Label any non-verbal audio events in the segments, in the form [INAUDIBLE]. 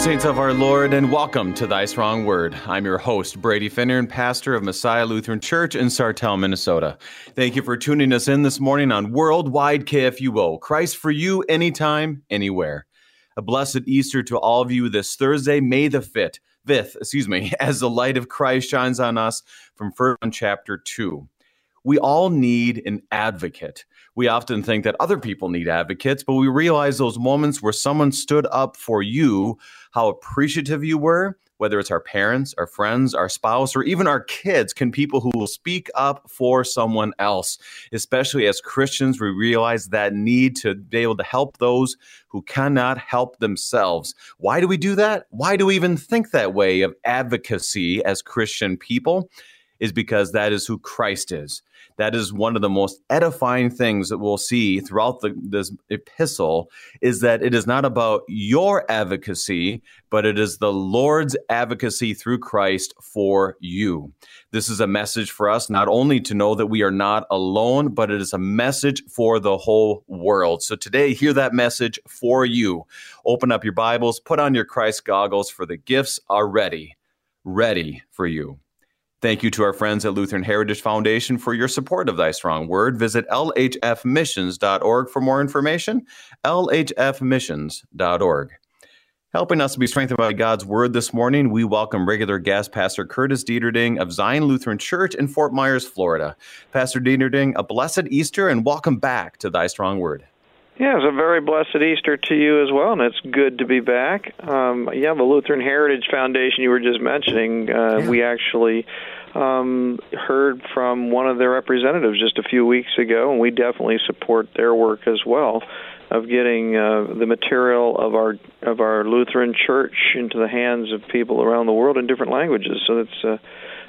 saints of our Lord, and welcome to Thy Strong Word. I'm your host, Brady Finnern, and pastor of Messiah Lutheran Church in Sartell, Minnesota. Thank you for tuning us in this morning on Worldwide KFUO. Christ for you, anytime, anywhere. A blessed Easter to all of you this Thursday, May the 5th, 5th, excuse me, [LAUGHS] as the light of Christ shines on us from 1 chapter 2. We all need an advocate we often think that other people need advocates, but we realize those moments where someone stood up for you, how appreciative you were, whether it's our parents, our friends, our spouse, or even our kids, can people who will speak up for someone else. Especially as Christians, we realize that need to be able to help those who cannot help themselves. Why do we do that? Why do we even think that way of advocacy as Christian people? Is because that is who Christ is. That is one of the most edifying things that we'll see throughout the, this epistle is that it is not about your advocacy, but it is the Lord's advocacy through Christ for you. This is a message for us not only to know that we are not alone, but it is a message for the whole world. So today, hear that message for you. Open up your Bibles, put on your Christ goggles, for the gifts are ready, ready for you. Thank you to our friends at Lutheran Heritage Foundation for your support of Thy Strong Word. Visit lhfmissions.org for more information. lhfmissions.org. Helping us to be strengthened by God's Word this morning, we welcome regular guest Pastor Curtis Dieterding of Zion Lutheran Church in Fort Myers, Florida. Pastor Dieterding, a blessed Easter and welcome back to Thy Strong Word. Yeah, it's a very blessed Easter to you as well, and it's good to be back. Um, yeah, the Lutheran Heritage Foundation you were just mentioning, uh, yeah. we actually um, heard from one of their representatives just a few weeks ago, and we definitely support their work as well of getting uh, the material of our of our Lutheran Church into the hands of people around the world in different languages. So it's a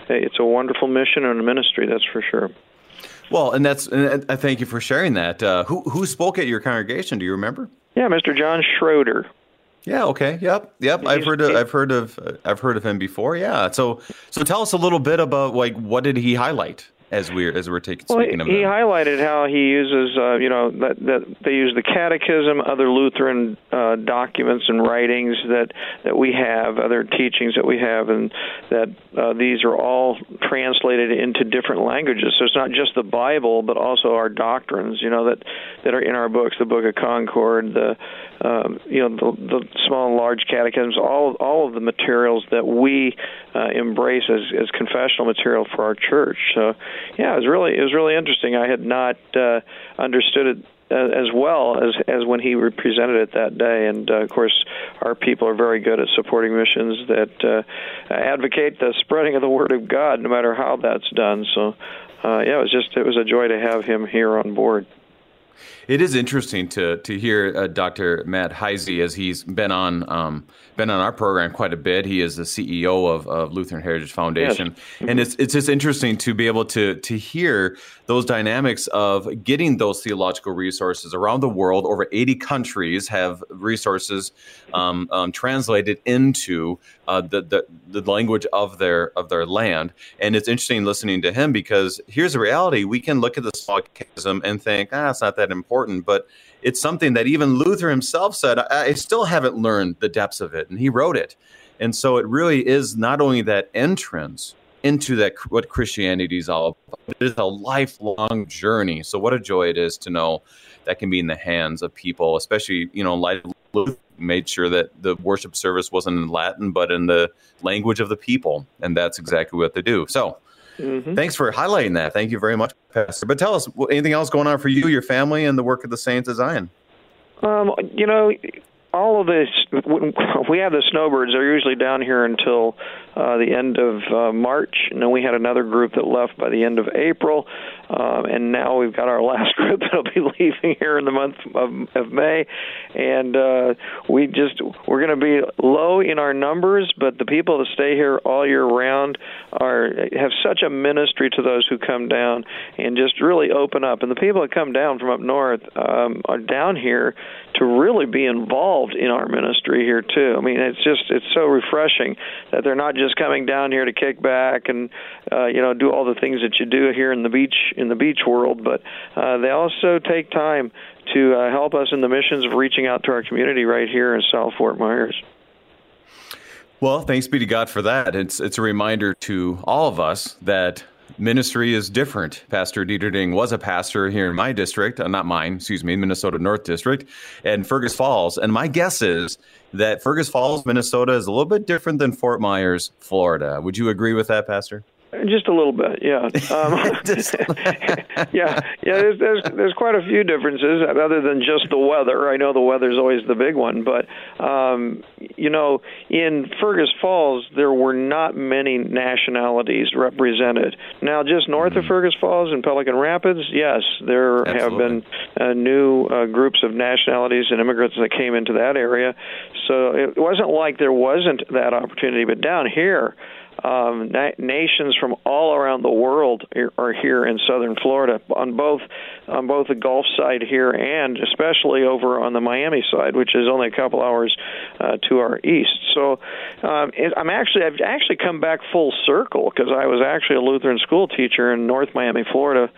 it's a wonderful mission and a ministry, that's for sure. Well, and that's and I thank you for sharing that. Uh, who who spoke at your congregation? Do you remember? Yeah, Mr. John Schroeder. Yeah. Okay. Yep. Yep. I've heard. Of, I've heard of. I've heard of him before. Yeah. So so tell us a little bit about like what did he highlight? As we're as we're taking well, speaking of he highlighted how he uses uh, you know that that they use the catechism other lutheran uh, documents and writings that that we have other teachings that we have and that uh, these are all translated into different languages. So it's not just the bible but also our doctrines you know that that are in our books the book of concord the um, you know the, the small and large catechisms all all of the materials that we uh, embrace as as confessional material for our church. So yeah, it was really it was really interesting. I had not uh, understood it uh, as well as as when he presented it that day. And uh, of course, our people are very good at supporting missions that uh, advocate the spreading of the word of God, no matter how that's done. So, uh, yeah, it was just it was a joy to have him here on board. It is interesting to to hear uh, Dr. Matt Heise as he's been on um, been on our program quite a bit. He is the CEO of, of Lutheran Heritage Foundation, yes. and it's it's just interesting to be able to to hear those dynamics of getting those theological resources around the world. Over eighty countries have resources um, um, translated into uh, the, the the language of their of their land, and it's interesting listening to him because here's the reality: we can look at the small and think, ah, it's not that important, but it's something that even Luther himself said, I, I still haven't learned the depths of it. And he wrote it. And so it really is not only that entrance into that what Christianity is all about, it is a lifelong journey. So what a joy it is to know that can be in the hands of people, especially, you know, like Luther made sure that the worship service wasn't in Latin, but in the language of the people. And that's exactly what they do. So Mm-hmm. Thanks for highlighting that. Thank you very much, Pastor. But tell us anything else going on for you, your family, and the work of the Saints of Zion. Um, you know, all of this, [LAUGHS] we have the snowbirds. They're usually down here until uh, the end of uh, March, and then we had another group that left by the end of April, um, and now we've got our [LAUGHS] last group that'll be leaving here in the month of, of May, and uh, we just we're going to be low in our numbers, but the people that stay here all year round are have such a ministry to those who come down and just really open up. And the people that come down from up north um, are down here to really be involved in our ministry here too. I mean, it's just it's so refreshing that they're not just coming down here to kick back and uh, you know do all the things that you do here in the beach in the beach world, but uh, they also take time to uh, help us in the missions of reaching out to our community right here in South Fort Myers. Well, thanks be to God for that. It's it's a reminder to all of us that ministry is different. Pastor Dieterding was a pastor here in my district, uh, not mine, excuse me, Minnesota North District, and Fergus Falls. And my guess is that Fergus Falls, Minnesota, is a little bit different than Fort Myers, Florida. Would you agree with that, Pastor? Just a little bit, yeah. [LAUGHS] Um, [LAUGHS] yeah, yeah. There's, there's there's quite a few differences other than just the weather. I know the weather's always the big one, but um, you know, in Fergus Falls there were not many nationalities represented. Now, just north mm-hmm. of Fergus Falls in Pelican Rapids, yes, there Absolutely. have been uh, new uh, groups of nationalities and immigrants that came into that area. So it wasn't like there wasn't that opportunity, but down here um, na- nations from all around the world are here in southern Florida on both on both the Gulf side here and especially over on the Miami side, which is only a couple hours uh, to our east. So um, it, I'm actually I've actually come back full circle because I was actually a Lutheran school teacher in North Miami, Florida,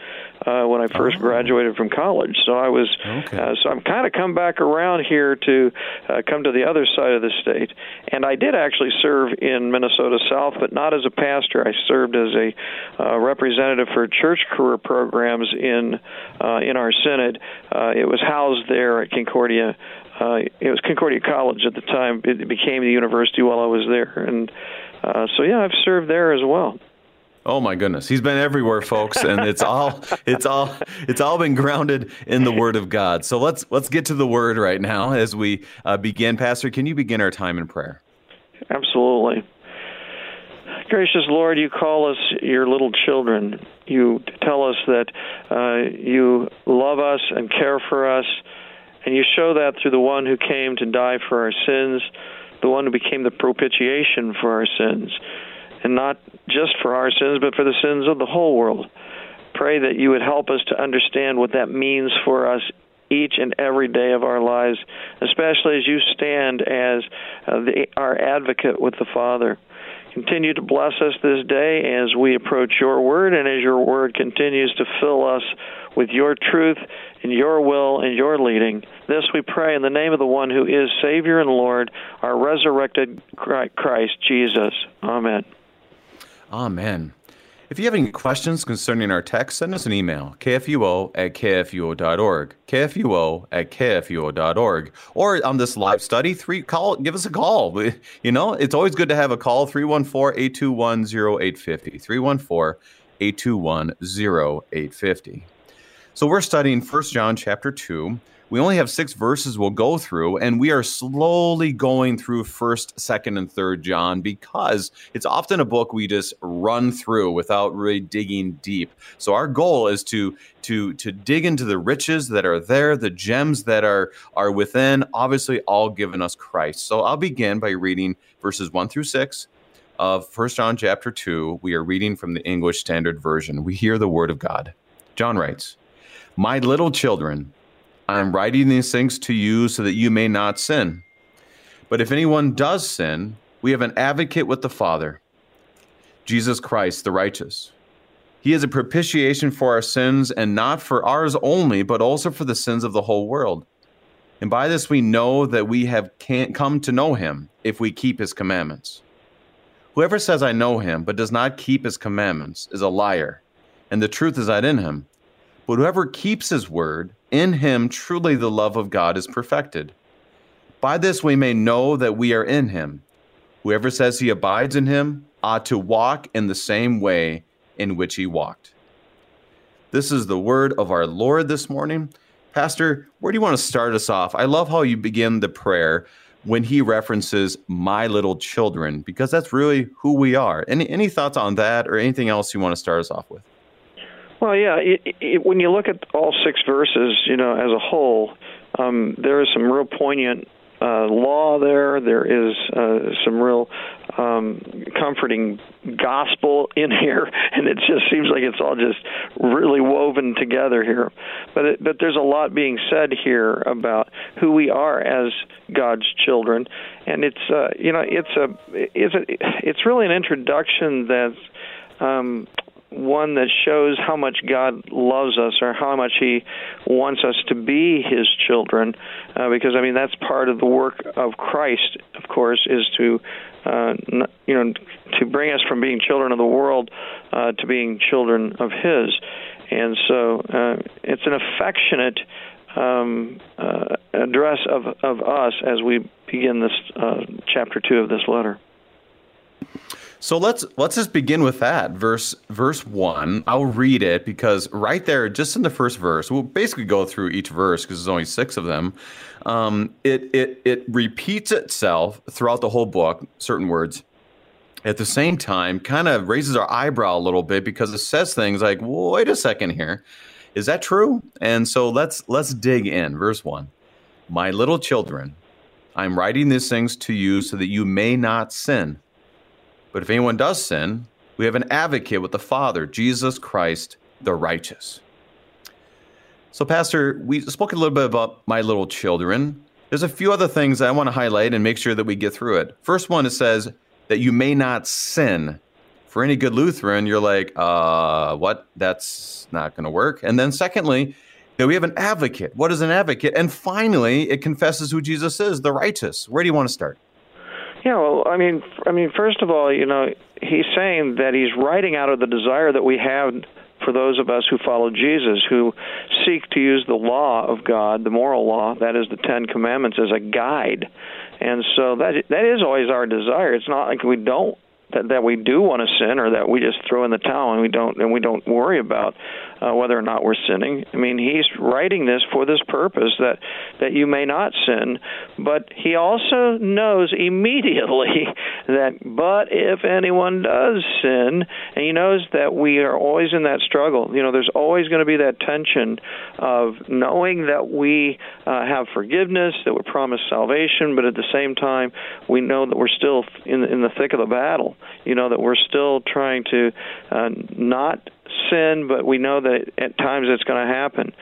uh, when I first oh. graduated from college. So I was okay. uh, so I'm kind of come back around here to uh, come to the other side of the state, and I did actually serve in Minnesota South, but not as a pastor. I served as a uh, representative for church career programs in uh, in our synod. Uh, it was housed there at Concordia. Uh, it was Concordia College at the time. It became the university while I was there, and uh, so yeah, I've served there as well. Oh my goodness, he's been everywhere, folks, and it's all it's all it's all been grounded in the Word of God. So let's let's get to the Word right now as we uh, begin. Pastor, can you begin our time in prayer? Absolutely. Gracious Lord, you call us your little children. You tell us that uh, you love us and care for us, and you show that through the one who came to die for our sins, the one who became the propitiation for our sins and not just for our sins, but for the sins of the whole world. Pray that you would help us to understand what that means for us each and every day of our lives, especially as you stand as uh, the, our advocate with the Father. Continue to bless us this day as we approach your word and as your word continues to fill us with your truth and your will and your leading. This we pray in the name of the one who is Savior and Lord, our resurrected Christ Jesus. Amen. Amen. If you have any questions concerning our text, send us an email, kfuo at kfuo.org, kfuo at kfuo.org. Or on this live study, three call, give us a call. You know, it's always good to have a call, 314-821-0850, 314-821-0850. So we're studying First John chapter 2, we only have six verses we'll go through, and we are slowly going through first, second, and third John because it's often a book we just run through without really digging deep. So our goal is to to to dig into the riches that are there, the gems that are are within, obviously all given us Christ. So I'll begin by reading verses one through six of First John chapter 2. We are reading from the English Standard Version. We hear the word of God. John writes, My little children, I'm writing these things to you so that you may not sin. But if anyone does sin, we have an advocate with the Father, Jesus Christ, the righteous. He is a propitiation for our sins, and not for ours only, but also for the sins of the whole world. And by this we know that we have come to know him if we keep his commandments. Whoever says, I know him, but does not keep his commandments, is a liar, and the truth is not in him. But whoever keeps his word, in him truly the love of God is perfected. By this we may know that we are in him. Whoever says he abides in him ought to walk in the same way in which he walked. This is the word of our Lord this morning. Pastor, where do you want to start us off? I love how you begin the prayer when he references my little children, because that's really who we are. Any, any thoughts on that or anything else you want to start us off with? Well, yeah. It, it, when you look at all six verses, you know, as a whole, um, there is some real poignant uh, law there. There is uh, some real um, comforting gospel in here, [LAUGHS] and it just seems like it's all just really woven together here. But it, but there's a lot being said here about who we are as God's children, and it's uh, you know it's a it's a it's really an introduction that's um, one that shows how much God loves us or how much He wants us to be His children. Uh, because I mean that's part of the work of Christ, of course, is to uh, you know to bring us from being children of the world uh, to being children of His. And so uh, it's an affectionate um, uh, address of, of us as we begin this uh, chapter two of this letter. So let's let's just begin with that verse verse one. I'll read it because right there, just in the first verse, we'll basically go through each verse because there's only six of them. Um, it it it repeats itself throughout the whole book. Certain words. At the same time, kind of raises our eyebrow a little bit because it says things like, "Wait a second here, is that true?" And so let's let's dig in. Verse one, "My little children, I'm writing these things to you so that you may not sin." But if anyone does sin, we have an advocate with the Father, Jesus Christ, the righteous. So, Pastor, we spoke a little bit about my little children. There's a few other things I want to highlight and make sure that we get through it. First one, it says that you may not sin. For any good Lutheran, you're like, uh, what? That's not going to work. And then, secondly, that we have an advocate. What is an advocate? And finally, it confesses who Jesus is, the righteous. Where do you want to start? Yeah, well, I mean, I mean, first of all, you know, he's saying that he's writing out of the desire that we have for those of us who follow Jesus, who seek to use the law of God, the moral law, that is the Ten Commandments, as a guide. And so that that is always our desire. It's not like we don't that that we do want to sin or that we just throw in the towel and we don't and we don't worry about uh, whether or not we're sinning. I mean, he's writing this for this purpose that that you may not sin, but he also knows immediately [LAUGHS] that but if anyone does sin, and he knows that we are always in that struggle. You know, there's always going to be that tension of knowing that we uh, have forgiveness, that we're promised salvation, but at the same time, we know that we're still in in the thick of the battle you know that we're still trying to uh, not sin, but we know that at times it's going to happen.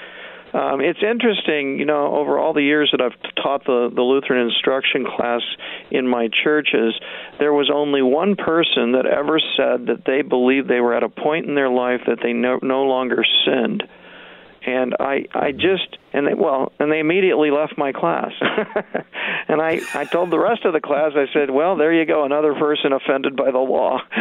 Um, it's interesting, you know, over all the years that I've taught the, the Lutheran instruction class in my churches, there was only one person that ever said that they believed they were at a point in their life that they no, no longer sinned and I I just and they well and they immediately left my class, [LAUGHS] and I I told the rest of the class I said well there you go another person offended by the law, [LAUGHS]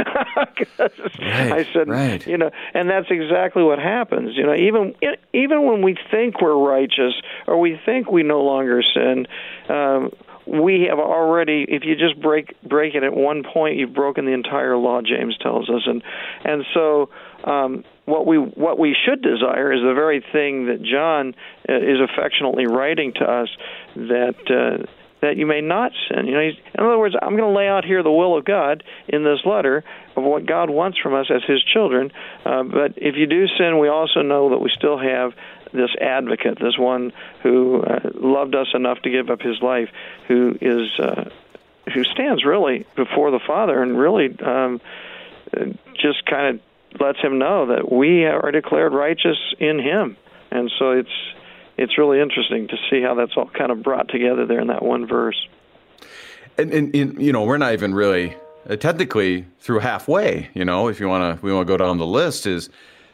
right, I said right. you know and that's exactly what happens you know even even when we think we're righteous or we think we no longer sin. Um, we have already if you just break break it at one point you've broken the entire law james tells us and and so um, what we what we should desire is the very thing that John uh, is affectionately writing to us that uh, that you may not sin. You know, in other words, I'm going to lay out here the will of God in this letter of what God wants from us as His children. Uh, but if you do sin, we also know that we still have this advocate, this one who uh, loved us enough to give up His life, who is uh, who stands really before the Father and really um, just kind of lets him know that we are declared righteous in him. And so it's it's really interesting to see how that's all kind of brought together there in that one verse. And, and, and you know, we're not even really uh, technically through halfway. You know, if you want to, we want to go down the list. Is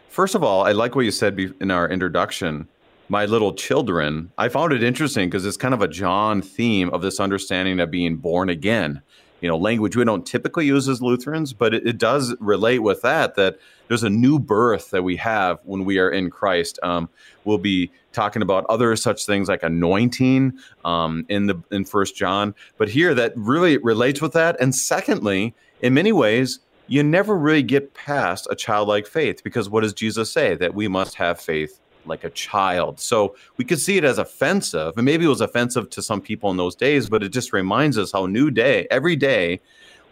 first of all, I like what you said in our introduction. My little children. I found it interesting because it's kind of a John theme of this understanding of being born again you know language we don't typically use as Lutherans, but it, it, does relate with that. That there's a new birth that we have when we are in Christ. Um, we'll be talking about other such things like anointing um, in the in First John, but here that really relates with that. And secondly, in many ways, you never really get past a childlike faith because what does Jesus say? That we must have faith like a child. So we could see it as offensive, and maybe it was offensive to some people in those days, but it just reminds us how new day, every day,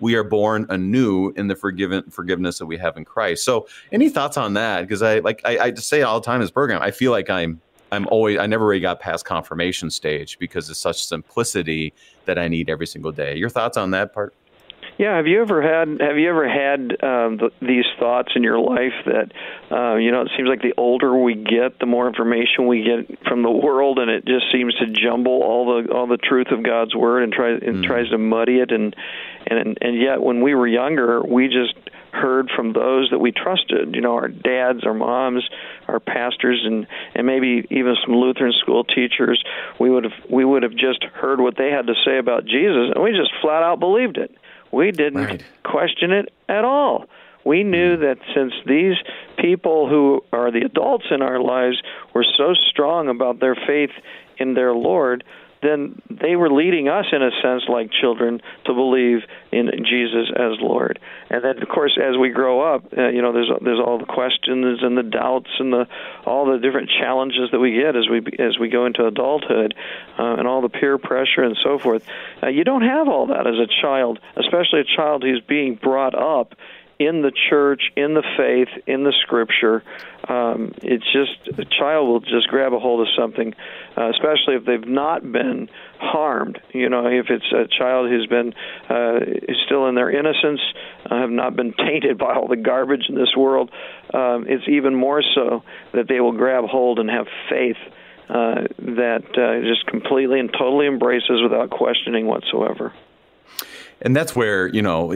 we are born anew in the forgiven forgiveness that we have in Christ. So, any thoughts on that? Because I like I, I just say all the time in this program, I feel like I'm I'm always I never really got past confirmation stage because it's such simplicity that I need every single day. Your thoughts on that part? Yeah, have you ever had have you ever had um, the, these thoughts in your life that uh, you know it seems like the older we get, the more information we get from the world, and it just seems to jumble all the all the truth of God's word and try and mm. tries to muddy it, and and and yet when we were younger, we just heard from those that we trusted, you know, our dads, our moms, our pastors, and and maybe even some Lutheran school teachers. We would have we would have just heard what they had to say about Jesus, and we just flat out believed it. We didn't right. question it at all. We knew hmm. that since these people who are the adults in our lives were so strong about their faith in their Lord, then they were leading us in a sense like children to believe in Jesus as Lord. And then of course as we grow up, uh, you know there's there's all the questions and the doubts and the all the different challenges that we get as we as we go into adulthood uh, and all the peer pressure and so forth. Uh, you don't have all that as a child, especially a child who's being brought up in the church, in the faith, in the scripture. Um, it's just a child will just grab a hold of something, uh, especially if they've not been harmed. You know, if it's a child who's been uh, still in their innocence, uh, have not been [LAUGHS] tainted by all the garbage in this world. Um, it's even more so that they will grab hold and have faith. Uh, that uh, just completely and totally embraces without questioning whatsoever and that's where you know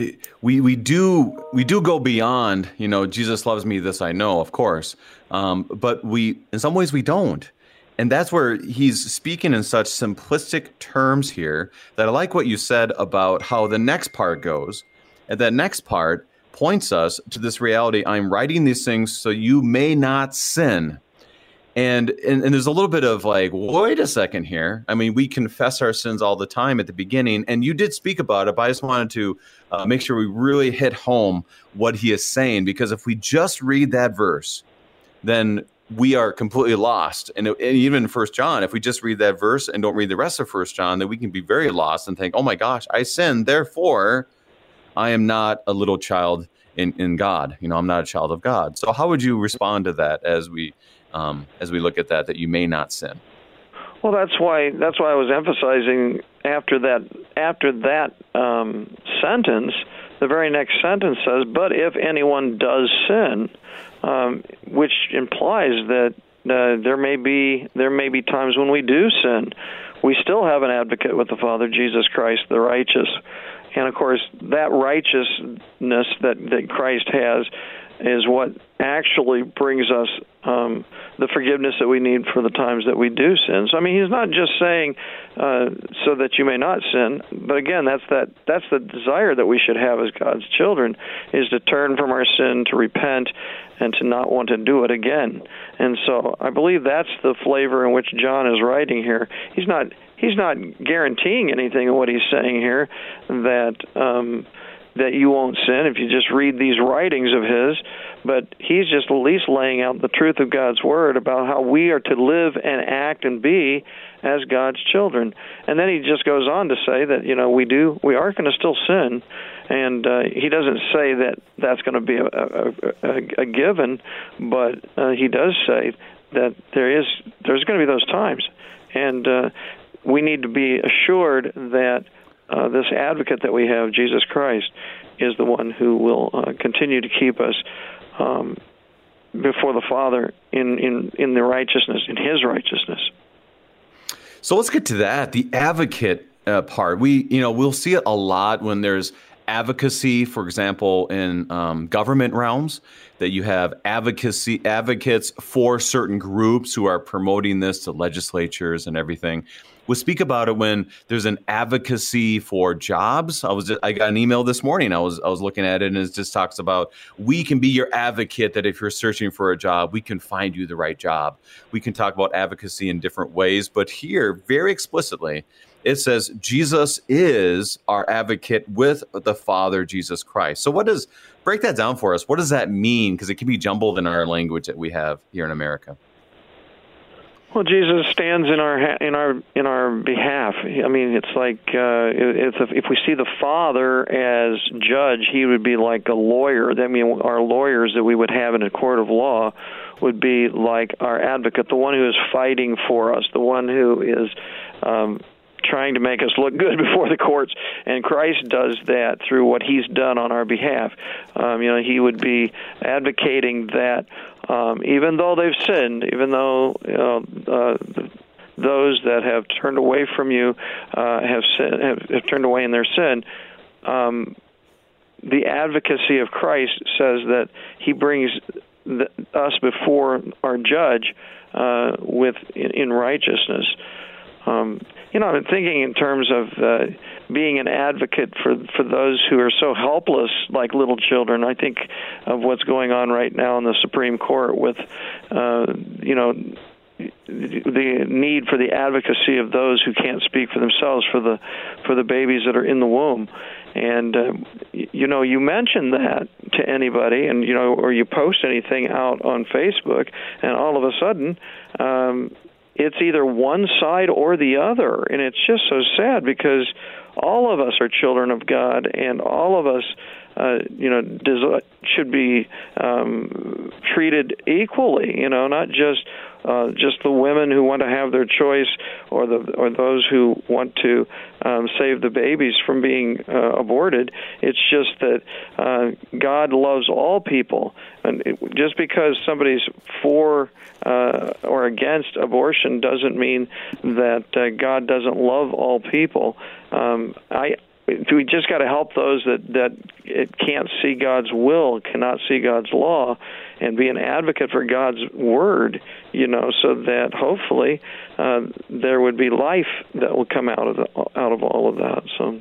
we we do we do go beyond you know Jesus loves me this I know of course. Um, but we in some ways we don't. And that's where he's speaking in such simplistic terms here that I like what you said about how the next part goes. And that next part points us to this reality. I'm writing these things so you may not sin and, and and there's a little bit of like, wait a second here. I mean, we confess our sins all the time at the beginning, and you did speak about it, but I just wanted to uh, make sure we really hit home what he is saying because if we just read that verse, then we are completely lost. And, and even First John, if we just read that verse and don't read the rest of First John, then we can be very lost and think, oh my gosh, I sin. therefore I am not a little child in, in God. You know, I'm not a child of God. So how would you respond to that as we um, as we look at that, that you may not sin. Well, that's why that's why I was emphasizing after that after that um, sentence, the very next sentence says, "But if anyone does sin," um, which implies that uh, there may be there may be times when we do sin. We still have an advocate with the Father, Jesus Christ, the righteous, and of course that righteousness that that Christ has is what actually brings us um, the forgiveness that we need for the times that we do sin. So I mean, he's not just saying uh, so that you may not sin, but again, that's that that's the desire that we should have as God's children is to turn from our sin, to repent, and to not want to do it again. And so I believe that's the flavor in which John is writing here. He's not he's not guaranteeing anything in what he's saying here that. Um, that you won't sin if you just read these writings of his, but he's just at least laying out the truth of God's word about how we are to live and act and be as God's children. And then he just goes on to say that you know we do we are going to still sin, and uh, he doesn't say that that's going to be a, a, a, a given, but uh, he does say that there is there's going to be those times, and uh, we need to be assured that uh, this advocate that we have, Jesus Christ, is the one who will uh, continue to keep us um, before the Father in, in, in the righteousness, in His righteousness. So let's get to that. The advocate uh, part. We, you know, we'll see it a lot when there's advocacy, for example, in um, government realms, that you have advocacy advocates for certain groups who are promoting this to legislatures and everything we'll speak about it when there's an advocacy for jobs. I was just, I got an email this morning. I was I was looking at it and it just talks about we can be your advocate that if you're searching for a job, we can find you the right job. We can talk about advocacy in different ways, but here very explicitly it says Jesus is our advocate with the Father Jesus Christ. So what does break that down for us? What does that mean because it can be jumbled in our language that we have here in America. Well, Jesus stands in our in our in our behalf. I mean, it's like uh, if if we see the Father as judge, he would be like a lawyer. I mean, our lawyers that we would have in a court of law would be like our advocate, the one who is fighting for us, the one who is um, trying to make us look good [LAUGHS] before the courts. And Christ does that through what He's done on our behalf. Um, you know, He would be advocating that um, even though they've sinned, even though you know, uh, those that have turned away from you uh, have, sin, have, have turned away in their sin, um, the advocacy of Christ says that He brings the, us before our judge uh, with in, in righteousness. Um, you know, I'm thinking in terms of uh, being an advocate for for those who are so helpless, like little children. I think of what's going on right now in the Supreme Court with, uh, you know, the need for the advocacy of those who can't speak for themselves for the for the babies that are in the womb and uh, you know you mention that to anybody and you know or you post anything out on Facebook and all of a sudden um it's either one side or the other. And it's just so sad because all of us are children of God and all of us uh, you know des- should be um, treated equally you know not just uh, just the women who want to have their choice, or the or those who want to um, save the babies from being uh, aborted. It's just that uh, God loves all people, and it, just because somebody's for uh, or against abortion doesn't mean that uh, God doesn't love all people. Um, I we just got to help those that that it can't see God's will, cannot see God's law, and be an advocate for God's word. You know, so that hopefully uh, there would be life that will come out of the, out of all of that. So.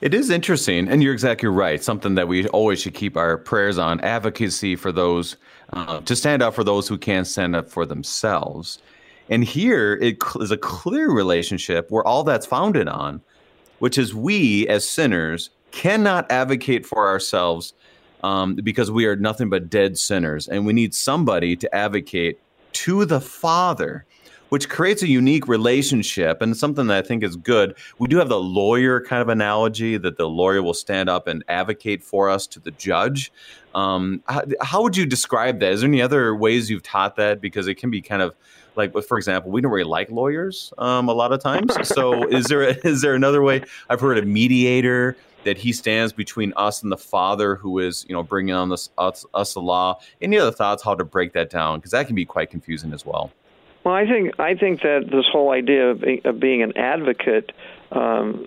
It is interesting, and you're exactly right. Something that we always should keep our prayers on advocacy for those, uh, to stand up for those who can't stand up for themselves. And here it is a clear relationship where all that's founded on which is we as sinners cannot advocate for ourselves um, because we are nothing but dead sinners. And we need somebody to advocate to the Father, which creates a unique relationship and something that I think is good. We do have the lawyer kind of analogy that the lawyer will stand up and advocate for us to the judge. Um, how, how would you describe that? Is there any other ways you've taught that? Because it can be kind of like for example we don't really like lawyers um, a lot of times. So [LAUGHS] is there a, [LAUGHS] is there another way? I've heard a mediator that he stands between us and the father who is you know bringing on this us, us the law. Any other thoughts how to break that down? Because that can be quite confusing as well. Well i think i think that this whole idea of, of being an advocate um,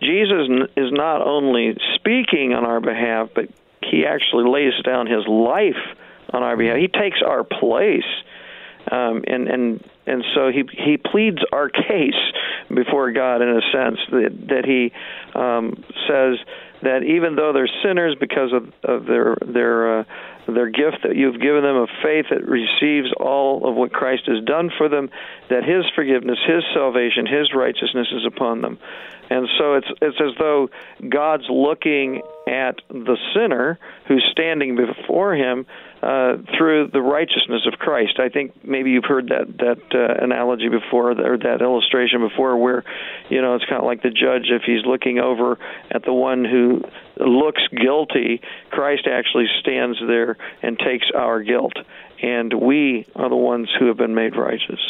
jesus is not only speaking on our behalf but he actually lays down his life on our behalf. He takes our place. Um, and and and so he he pleads our case before God in a sense that that he um, says that even though they're sinners because of, of their their uh, their gift that you've given them of faith that receives all of what Christ has done for them, that His forgiveness, His salvation, His righteousness is upon them, and so it's it's as though God's looking at the sinner who's standing before Him uh, through the righteousness of Christ. I think maybe you've heard that that uh, analogy before, or that illustration before, where you know it's kind of like the judge if he's looking over at the one who looks guilty. Christ actually stands there and takes our guilt, and we are the ones who have been made righteous.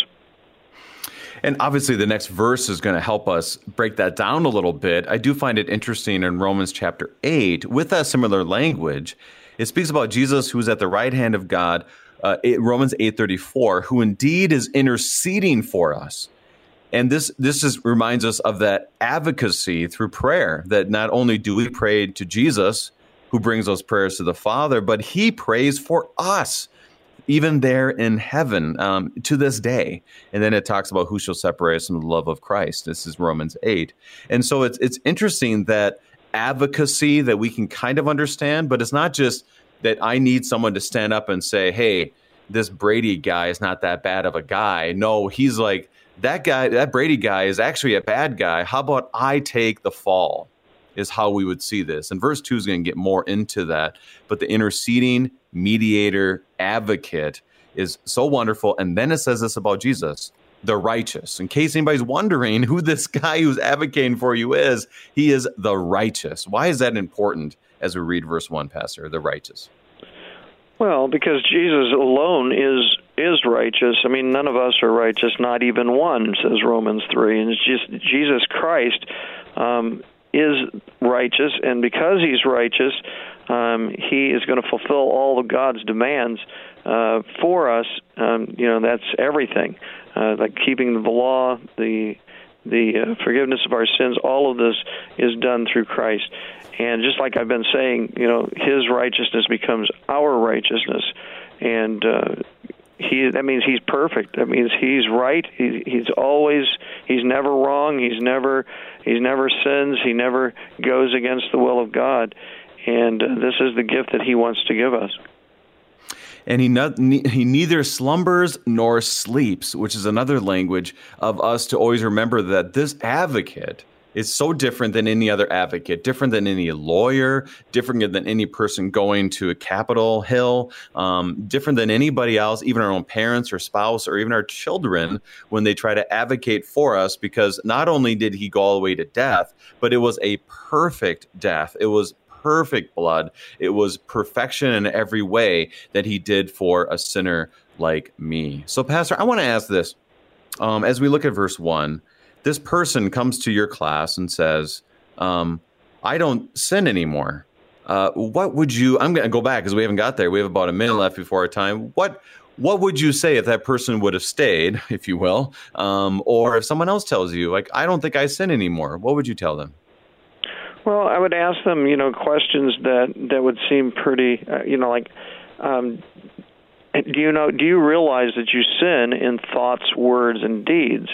And obviously, the next verse is going to help us break that down a little bit. I do find it interesting in Romans chapter 8, with that similar language, it speaks about Jesus who is at the right hand of God, uh, Romans 8:34, who indeed is interceding for us. And this this is reminds us of that advocacy through prayer that not only do we pray to Jesus who brings those prayers to the Father, but he prays for us even there in heaven um, to this day. And then it talks about who shall separate us from the love of Christ. This is Romans 8. And so it's it's interesting that advocacy that we can kind of understand, but it's not just that I need someone to stand up and say, hey, this Brady guy is not that bad of a guy. No, he's like, that guy, that Brady guy is actually a bad guy. How about I take the fall? Is how we would see this. And verse 2 is going to get more into that. But the interceding, mediator, advocate is so wonderful. And then it says this about Jesus the righteous. In case anybody's wondering who this [LAUGHS] guy who's advocating for you is, he is the righteous. Why is that important as we read verse 1, Pastor? The righteous. Well, because Jesus alone is is righteous. I mean, none of us are righteous, not even one, says Romans three. And it's just Jesus Christ um, is righteous, and because He's righteous, um, He is going to fulfill all of God's demands uh, for us. Um, you know, that's everything uh, like keeping the law, the the uh, forgiveness of our sins. All of this is done through Christ, and just like I've been saying, you know, His righteousness becomes our righteousness, and uh, he that means he's perfect. That means he's right. He, he's always he's never wrong. He's never he's never sins. He never goes against the will of god. And uh, this is the gift that he wants to give us and he, not, he neither slumbers nor sleeps, which is another language of us to always remember that this advocate is so different than any other advocate, different than any lawyer, different than any person going to a Capitol Hill, um, different than anybody else, even our own parents or spouse or even our children when they try to advocate for us. Because not only did he go all the way to death, but it was a perfect death. It was perfect blood. It was perfection in every way that he did for a sinner like me. So, Pastor, I want to ask this. Um, as we look at verse 1, this person comes to your class and says, um, I don't sin anymore. Uh, what would you? I'm going to go back because we haven't got there. We have about a minute left before our time. What what would you say if that person would have stayed, [LAUGHS] if you will, um, or if someone else tells you, like, I don't think I sin anymore? What would you tell them? Well, I would ask them, you know, questions that that would seem pretty, uh, you know, like, um, do you know? Do you realize that you sin in thoughts, words, and deeds?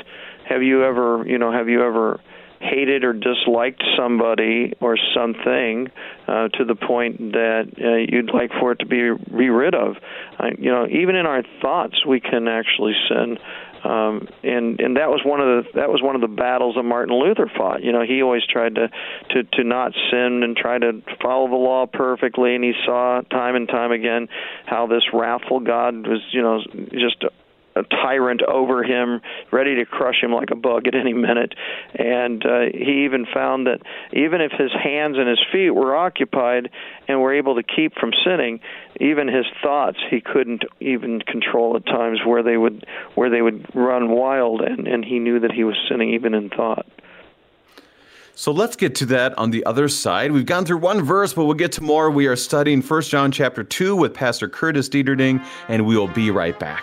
Have you ever, you know, have you ever hated or disliked somebody or something uh, to the point that uh, you'd like for it to be be rid of? Uh, you know, even in our thoughts, we can actually sin. Um, and and that was one of the that was one of the battles that Martin Luther fought. You know, he always tried to to to not sin and try to follow the law perfectly, and he saw time and time again how this wrathful God was, you know, just a tyrant over him, ready to crush him like a bug at any minute. And uh, he even found that even if his hands and his feet were occupied and were able to keep from sinning, even his thoughts he couldn't even control at times where they would where they would run wild, and, and he knew that he was sinning even in thought. So let's get to that on the other side. We've gone through one verse, but we'll get to more. We are studying 1 John chapter 2 with Pastor Curtis Dieterding, and we will be right back.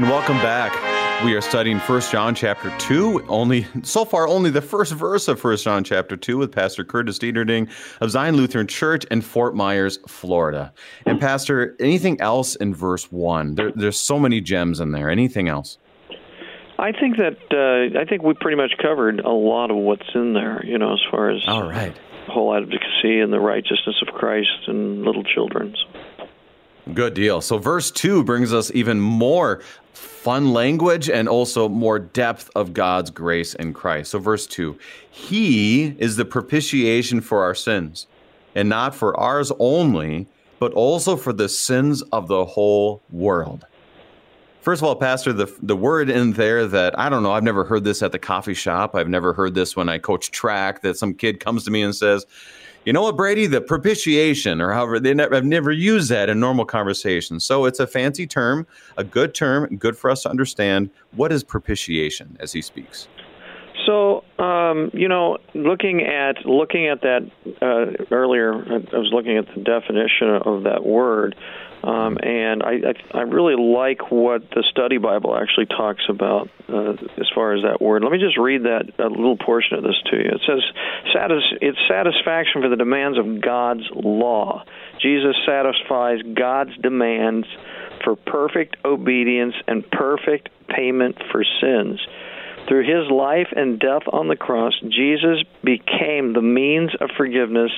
And welcome back. We are studying First John chapter 2, only so far only the first verse of First John chapter 2 with Pastor Curtis Dieterding of Zion Lutheran Church in Fort Myers, Florida. And Pastor, anything else in verse 1? There, there's so many gems in there. Anything else? I think that uh, I think we pretty much covered a lot of what's in there, you know, as far as All right. whole advocacy and the righteousness of Christ and little children. Good deal. So, verse 2 brings us even more fun language and also more depth of God's grace in Christ. So, verse 2 He is the propitiation for our sins, and not for ours only, but also for the sins of the whole world. First of all, Pastor, the, the word in there that I don't know, I've never heard this at the coffee shop. I've never heard this when I coach track, that some kid comes to me and says, you know what, Brady? The propitiation, or however, they never, have never used that in normal conversation. So it's a fancy term, a good term, good for us to understand. What is propitiation as he speaks? So, um, you know, looking at looking at that uh, earlier, I was looking at the definition of that word. Um, and I, I, I really like what the study Bible actually talks about uh, as far as that word. Let me just read that a little portion of this to you. It says, "It's satisfaction for the demands of God's law. Jesus satisfies God's demands for perfect obedience and perfect payment for sins." Through his life and death on the cross, Jesus became the means of forgiveness,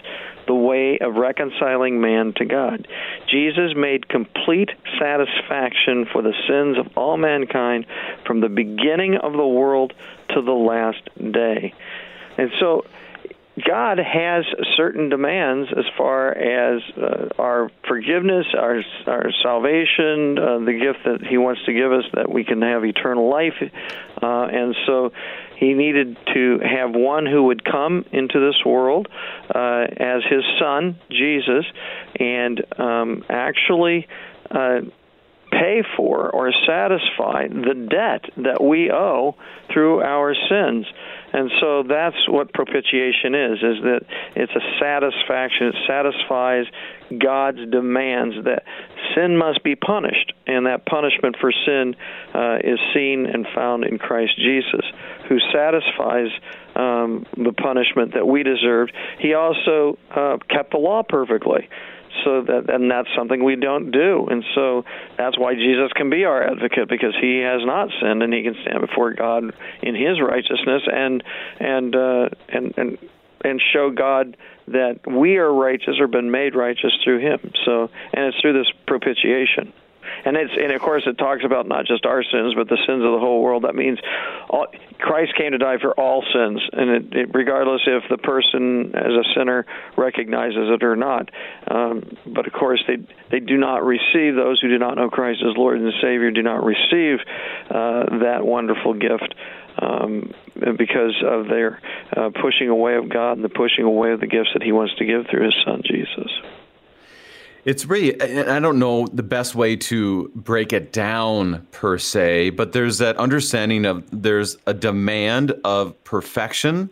the way of reconciling man to God. Jesus made complete satisfaction for the sins of all mankind from the beginning of the world to the last day. And so God has certain demands as far as uh, our forgiveness, our our salvation, uh, the gift that He wants to give us, that we can have eternal life, uh, and so He needed to have one who would come into this world uh, as His Son, Jesus, and um, actually uh, pay for or satisfy the debt that we owe through our sins. And so that's what propitiation is, is that it's a satisfaction. It satisfies God's demands that sin must be punished, and that punishment for sin uh, is seen and found in Christ Jesus, who satisfies um, the punishment that we deserved. He also uh, kept the law perfectly so that and that's something we don't do. And so that's why Jesus can be our advocate because he has not sinned and he can stand before God in his righteousness and and uh, and and and show God that we are righteous or been made righteous through him. So and it's through this propitiation and it's and of course it talks about not just our sins but the sins of the whole world. That means all, christ came to die for all sins. And it, it, regardless if the person as a sinner recognizes it or not. Um, but of course they they do not receive those who do not know christ as lord and savior do not receive uh, that wonderful gift um, because of their uh, pushing away of God and the pushing away of the gifts that He wants to give through His Son Jesus. It's really, I don't know the best way to break it down per se, but there's that understanding of there's a demand of perfection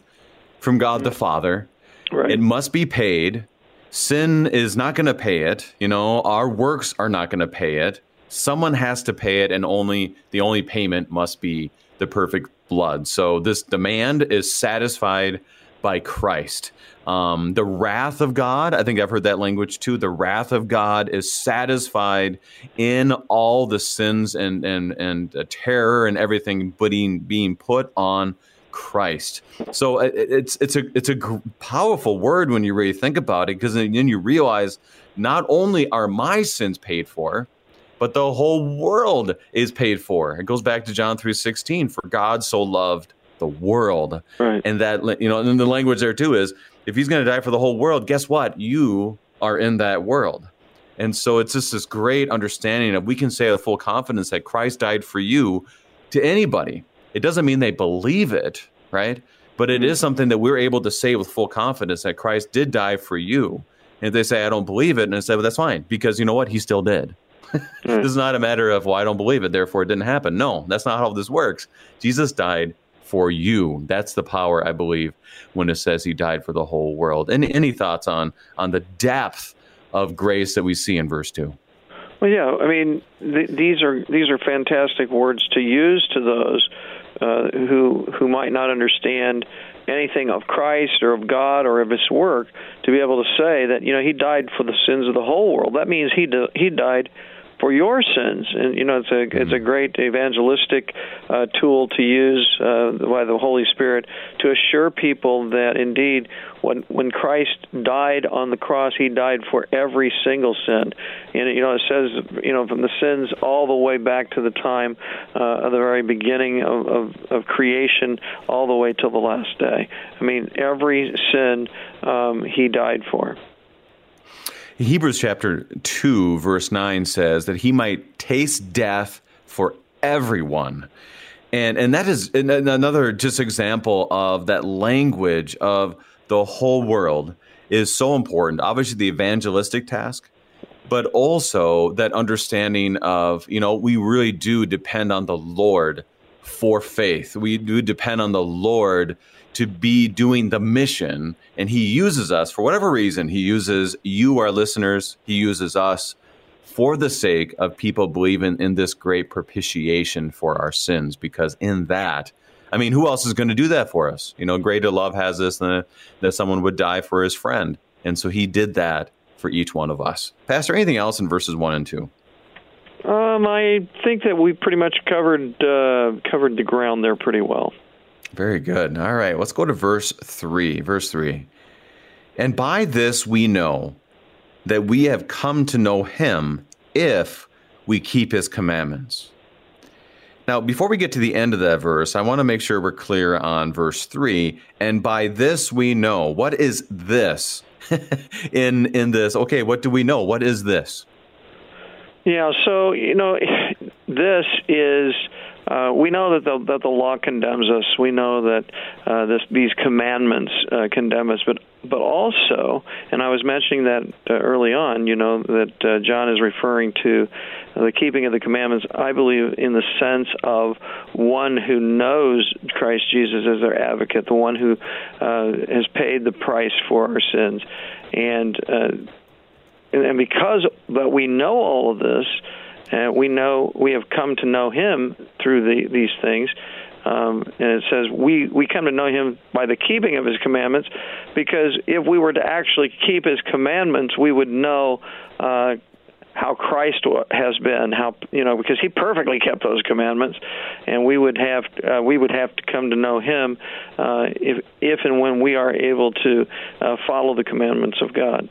from God the mm. Father. Right. It must be paid. Sin is not going to pay it. You know, our works are not going to pay it. Someone has to pay it, and only the only payment must be the perfect blood. So this demand is satisfied by Christ. Um, the wrath of God, I think I've heard that language too. The wrath of God is satisfied in all the sins and and and uh, terror and everything being being put on Christ. So it, it's it's a it's a powerful word when you really think about it, because then you realize not only are my sins paid for, but the whole world is paid for. It goes back to John three sixteen. For God so loved the world. Right. And that, you know, and the language there too is if he's going to die for the whole world, guess what? You are in that world. And so it's just this great understanding of we can say with full confidence that Christ died for you to anybody. It doesn't mean they believe it, right? But it is mm-hmm. something that we're able to say with full confidence that Christ did die for you. And if they say, I don't believe it, and I say, well, that's fine, because you know what? He still did. [LAUGHS] this is not a matter of, well, I don't believe it, therefore it didn't happen. No, that's not how this works. Jesus died for you. That's the power, I believe, when it says he died for the whole world. And any thoughts on on the depth of grace that we see in verse two? Well, yeah, I mean, th- these are these are fantastic words to use to those uh, who who might not understand anything of Christ or of God or of His work to be able to say that you know He died for the sins of the whole world. That means He do, He died for your sins. And you know, it's a it's a mm-hmm. great evangelistic uh, tool to use uh, by the Holy Spirit to assure people that indeed, when when Christ died on the cross, He died for every single sin. And you know, it says you know from the sins all the way back to the time uh, of the very beginning of, of, of creation, all the way till the last day. I mean, every sin um, He died for. Hebrews chapter 2, verse 9 says that he might taste death for everyone. And, and that is another just example of that language of the whole world is so important. Obviously, the evangelistic task, but also that understanding of, you know, we really do depend on the Lord for faith. We do depend on the Lord to be doing the mission and he uses us for whatever reason he uses you our listeners he uses us for the sake of people believing in this great propitiation for our sins because in that i mean who else is going to do that for us? You know greater love has this than that someone would die for his friend. And so he did that for each one of us. Pastor anything else in verses 1 and 2 um, I think that we pretty much covered uh, covered the ground there pretty well. Very good. All right, let's go to verse 3. Verse 3. And by this we know that we have come to know him if we keep his commandments. Now, before we get to the end of that verse, I want to make sure we're clear on verse 3. And by this we know. What is this [LAUGHS] in in this? Okay, what do we know? What is this? Yeah, so, you know, this is uh, we know that the, that the law condemns us. We know that uh, this, these commandments uh, condemn us, but but also, and I was mentioning that uh, early on. You know that uh, John is referring to the keeping of the commandments. I believe in the sense of one who knows Christ Jesus as their advocate, the one who uh, has paid the price for our sins, and uh, and because that we know all of this uh, we know we have come to know Him through the, these things. Um, and it says we we come to know Him by the keeping of His commandments, because if we were to actually keep His commandments, we would know. Uh, how Christ has been, how you know, because He perfectly kept those commandments, and we would have uh, we would have to come to know Him uh, if if and when we are able to uh, follow the commandments of God.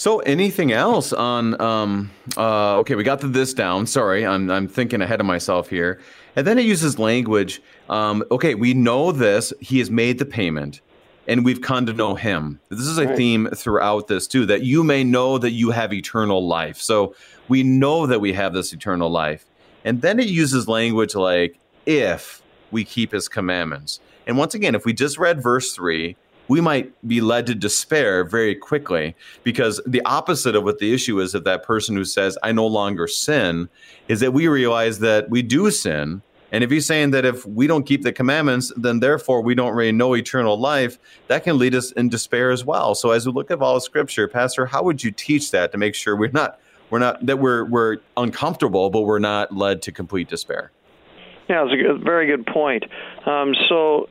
So, anything else on? Um, uh, okay, we got the this down. Sorry, I'm I'm thinking ahead of myself here. And then it uses language. Um, okay, we know this. He has made the payment, and we've come to know Him. This is a right. theme throughout this too. That you may know that you have eternal life. So we know that we have this eternal life. And then it uses language like if we keep His commandments. And once again, if we just read verse three we might be led to despair very quickly because the opposite of what the issue is of that person who says, I no longer sin, is that we realize that we do sin. And if he's saying that if we don't keep the commandments, then therefore we don't really know eternal life, that can lead us in despair as well. So as we look at all of scripture, Pastor, how would you teach that to make sure we're not we're not that we're we're uncomfortable, but we're not led to complete despair? Yeah, it's a good, very good point. Um, so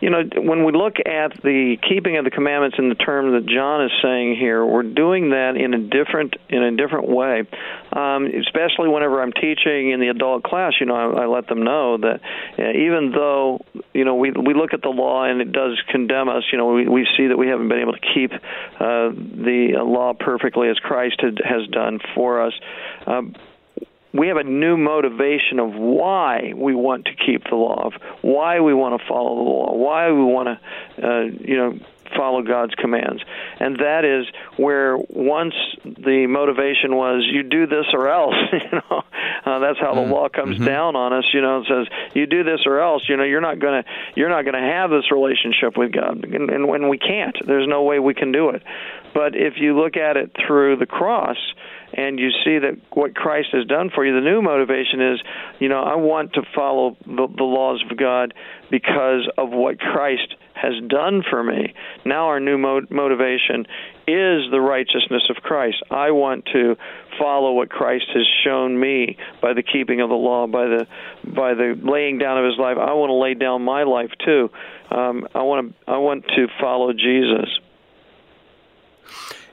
you know, when we look at the keeping of the commandments in the term that John is saying here, we're doing that in a different in a different way. Um, especially whenever I'm teaching in the adult class, you know, I, I let them know that uh, even though you know we we look at the law and it does condemn us, you know, we we see that we haven't been able to keep uh, the law perfectly as Christ had, has done for us. Um, we have a new motivation of why we want to keep the law, of why we want to follow the law, why we want to, uh, you know, follow God's commands. And that is where once the motivation was you do this or else, [LAUGHS] you know, uh, that's how the mm. law comes mm-hmm. down on us, you know, it says you do this or else, you know, you're not going to you're not going to have this relationship with God. And, and when we can't, there's no way we can do it. But if you look at it through the cross, and you see that what Christ has done for you, the new motivation is, you know, I want to follow the, the laws of God because of what Christ has done for me. Now our new mo- motivation is the righteousness of Christ. I want to follow what Christ has shown me by the keeping of the law, by the by the laying down of His life. I want to lay down my life too. Um, I want to I want to follow Jesus.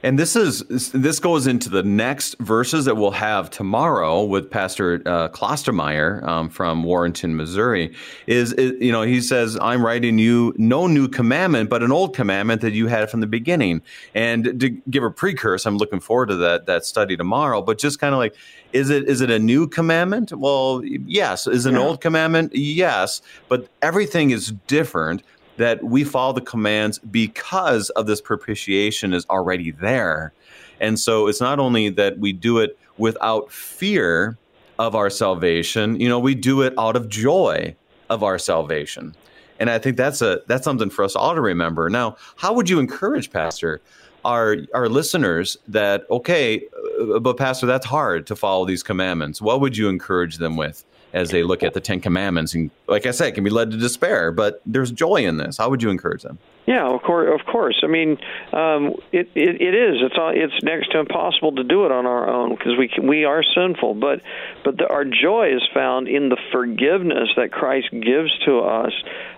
And this is this goes into the next verses that we'll have tomorrow with Pastor uh, Klostermeyer um, from Warrenton, Missouri. Is, is, you know he says, "I'm writing you no new commandment, but an old commandment that you had from the beginning." And to give a precursor, I'm looking forward to that that study tomorrow. But just kind of like, is it is it a new commandment? Well, yes. Is it an yeah. old commandment? Yes. But everything is different that we follow the commands because of this propitiation is already there. And so it's not only that we do it without fear of our salvation, you know, we do it out of joy of our salvation. And I think that's a that's something for us all to remember. Now, how would you encourage pastor our our listeners that okay, uh, but pastor that's hard to follow these commandments. What would you encourage them with? As they look at the Ten Commandments. And like I said, can be led to despair, but there's joy in this. How would you encourage them? Yeah, of course. Of course. I mean, um, it, it it is. It's all, it's next to impossible to do it on our own because we we are sinful. But but the, our joy is found in the forgiveness that Christ gives to us,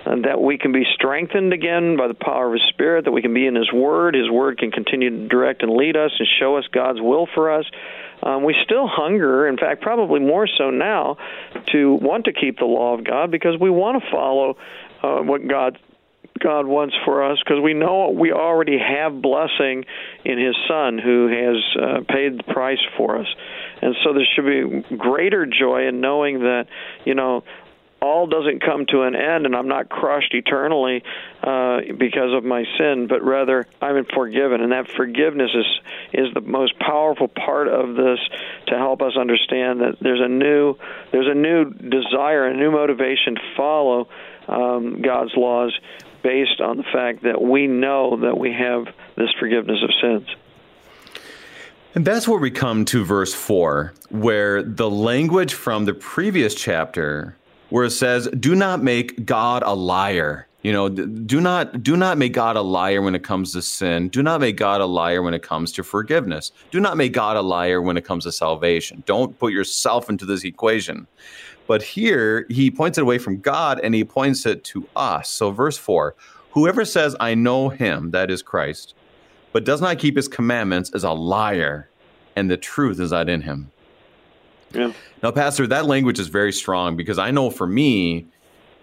and that we can be strengthened again by the power of His Spirit. That we can be in His Word. His Word can continue to direct and lead us and show us God's will for us um, we still hunger. In fact, probably more so now to want to keep the law of God because we want to follow uh, what God God wants for us because we know we already have blessing in His Son who has uh, paid the price for us. And so there should be greater joy in knowing that, you know, all doesn't come to an end and I'm not crushed eternally uh, because of my sin, but rather I'm forgiven. And that forgiveness is, is the most powerful part of this to help us understand that there's a new, there's a new desire, a new motivation to follow um, God's laws based on the fact that we know that we have this forgiveness of sins. And that's where we come to verse 4, where the language from the previous chapter, where it says, Do not make God a liar. You know, do not do not make God a liar when it comes to sin. Do not make God a liar when it comes to forgiveness. Do not make God a liar when it comes to salvation. Don't put yourself into this equation. But here he points it away from God and he points it to us. So verse 4, whoever says I know him, that is Christ, but does not keep his commandments is a liar, and the truth is not in him. Yeah. Now, Pastor, that language is very strong because I know for me,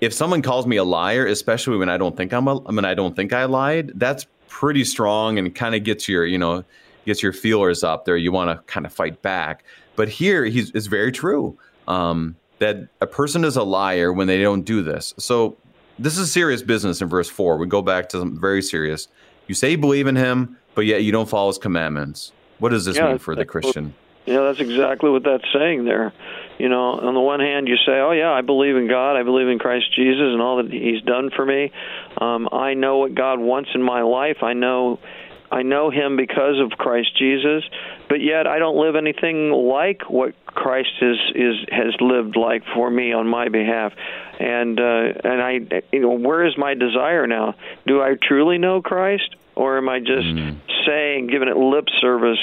if someone calls me a liar, especially when I don't think I'm a, when I don't think I lied, that's pretty strong and kind of gets your, you know, gets your feelers up there. You want to kind of fight back. But here, he's it's very true um, that a person is a liar when they don't do this. So this is serious business in verse four. We go back to something very serious. You say you believe in him, but yet you don't follow his commandments. What does this yeah, mean for the Christian? Yeah, that's exactly what that's saying there. You know, on the one hand, you say, "Oh yeah, I believe in God. I believe in Christ Jesus and all that He's done for me. Um, I know what God wants in my life. I know, I know Him because of Christ Jesus. But yet, I don't live anything like what Christ is is has lived like for me on my behalf. And uh, and I, you know, where is my desire now? Do I truly know Christ? Or am I just mm. saying, giving it lip service,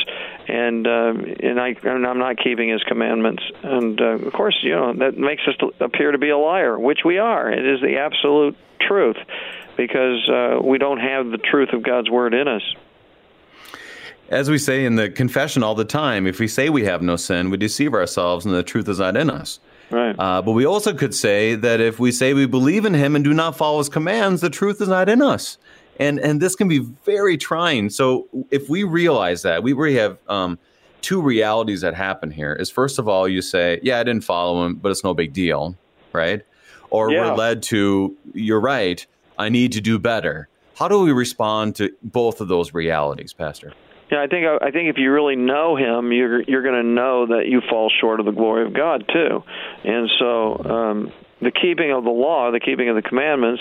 and uh, and I and I'm not keeping His commandments? And uh, of course, you know that makes us appear to be a liar, which we are. It is the absolute truth, because uh, we don't have the truth of God's word in us. As we say in the confession all the time, if we say we have no sin, we deceive ourselves, and the truth is not in us. Right. Uh, but we also could say that if we say we believe in Him and do not follow His commands, the truth is not in us and and this can be very trying. So if we realize that we really have um, two realities that happen here is first of all you say, yeah, I didn't follow him, but it's no big deal, right? Or yeah. we're led to, you're right, I need to do better. How do we respond to both of those realities, Pastor? Yeah, I think I think if you really know him, you're you're going to know that you fall short of the glory of God too, and so um, the keeping of the law, the keeping of the commandments,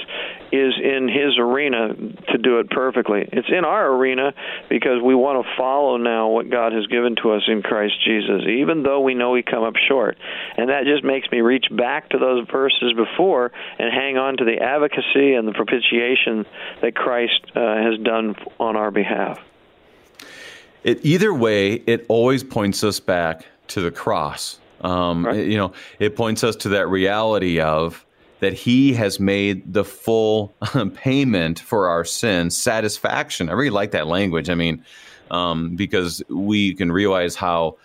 is in his arena to do it perfectly. It's in our arena because we want to follow now what God has given to us in Christ Jesus, even though we know we come up short. And that just makes me reach back to those verses before and hang on to the advocacy and the propitiation that Christ uh, has done on our behalf. It, either way, it always points us back to the cross um, right. You know, it points us to that reality of that He has made the full [LAUGHS] payment for our sins, satisfaction. I really like that language. I mean, um, because we can realize how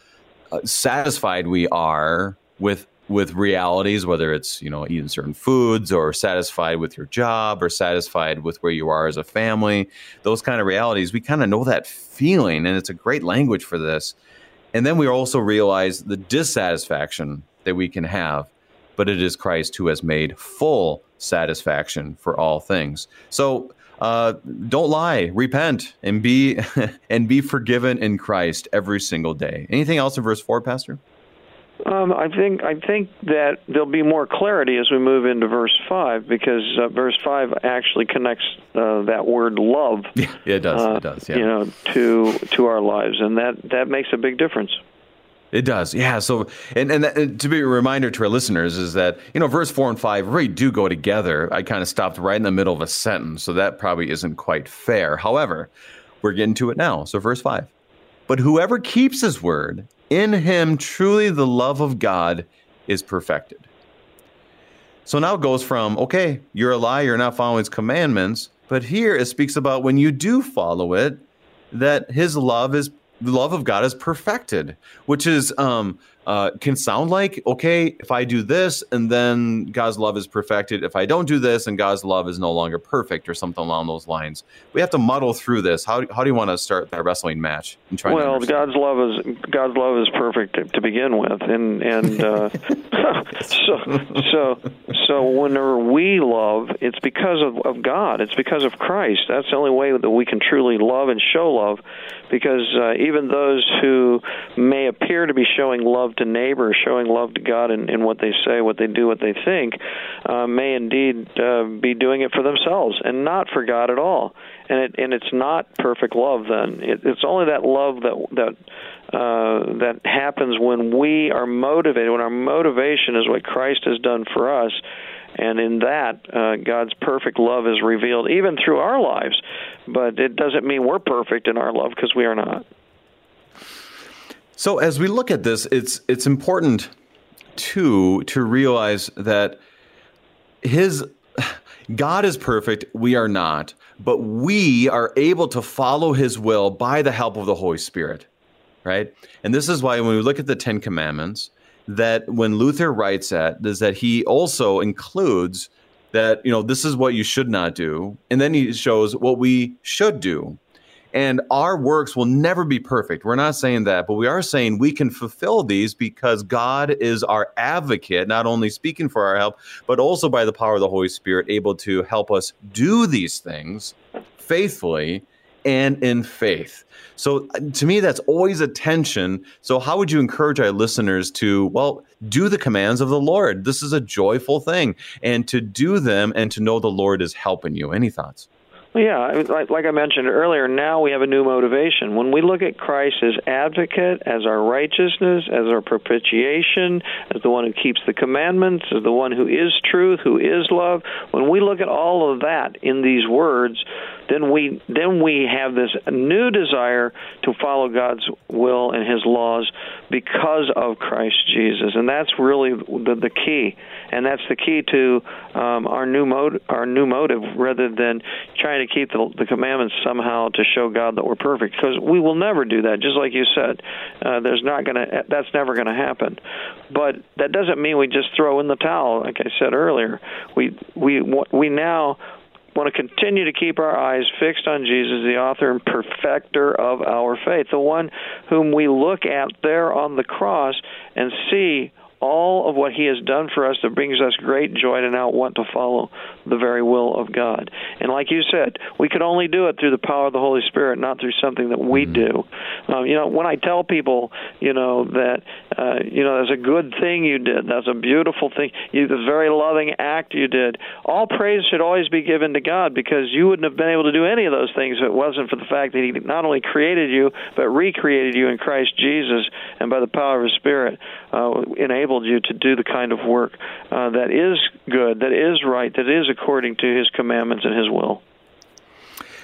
uh, satisfied we are with with realities, whether it's you know eating certain foods or satisfied with your job or satisfied with where you are as a family, those kind of realities. We kind of know that feeling, and it's a great language for this. And then we also realize the dissatisfaction that we can have, but it is Christ who has made full satisfaction for all things. So uh, don't lie, repent, and be [LAUGHS] and be forgiven in Christ every single day. Anything else in verse four, Pastor? Um, I think I think that there'll be more clarity as we move into verse five because uh, verse five actually connects uh, that word love. [LAUGHS] Yeah, it does. Uh, it does. Yeah. You know, to to our lives, and that that makes a big difference. It does, yeah. So, and and, that, and to be a reminder to our listeners is that you know verse four and five really do go together. I kind of stopped right in the middle of a sentence, so that probably isn't quite fair. However, we're getting to it now. So, verse five. But whoever keeps his word, in him truly the love of God is perfected. So now it goes from, okay, you're a liar, you're not following his commandments, but here it speaks about when you do follow it, that his love is the love of God is perfected, which is um, uh, can sound like okay if i do this and then god's love is perfected. If i don't do this and god's love is no longer perfect or something along those lines. We have to muddle through this. How, how do you want to start that wrestling match well god's love is god's love is perfect to, to begin with and and uh, [LAUGHS] [LAUGHS] so so so whenever we love it's because of, of god. It's because of christ. That's the only way that we can truly love and show love because uh, even those who may appear to be showing love to neighbors, showing love to God in, in what they say, what they do, what they think, uh, may indeed uh, be doing it for themselves and not for God at all. And it and it's not perfect love. Then it, it's only that love that that uh, that happens when we are motivated, when our motivation is what Christ has done for us. And in that, uh, God's perfect love is revealed even through our lives. But it doesn't mean we're perfect in our love because we are not. So as we look at this, it's it's important too to realize that his God is perfect, we are not, but we are able to follow his will by the help of the Holy Spirit. Right? And this is why when we look at the 10 commandments, that when Luther writes that is that he also includes that you know this is what you should not do and then he shows what we should do and our works will never be perfect. We're not saying that, but we are saying we can fulfill these because God is our advocate, not only speaking for our help, but also by the power of the Holy Spirit, able to help us do these things faithfully and in faith. So uh, to me, that's always a tension. So, how would you encourage our listeners to, well, do the commands of the Lord? This is a joyful thing, and to do them and to know the Lord is helping you. Any thoughts? Yeah, like, like I mentioned earlier, now we have a new motivation. When we look at Christ as advocate, as our righteousness, as our propitiation, as the one who keeps the commandments, as the one who is truth, who is love, when we look at all of that in these words, then we then we have this new desire to follow God's will and His laws because of Christ Jesus, and that's really the, the key, and that's the key to um, our new mode, our new motive, rather than trying to keep the, the commandments somehow to show God that we're perfect, because we will never do that. Just like you said, uh, there's not gonna that's never to happen. But that doesn't mean we just throw in the towel. Like I said earlier, we we we now want to continue to keep our eyes fixed on Jesus, the author and perfecter of our faith, the one whom we look at there on the cross and see all of what He has done for us that brings us great joy to now want to follow the very will of God. And like you said, we could only do it through the power of the Holy Spirit, not through something that we mm-hmm. do. Um, you know, when I tell people, you know, that, uh, you know, there's a good thing you did, that's a beautiful thing, you, this very loving act you did, all praise should always be given to God because you wouldn't have been able to do any of those things if it wasn't for the fact that He not only created you, but recreated you in Christ Jesus and by the power of His Spirit uh, enabled you to do the kind of work uh, that is good, that is right, that is according to His commandments and His will.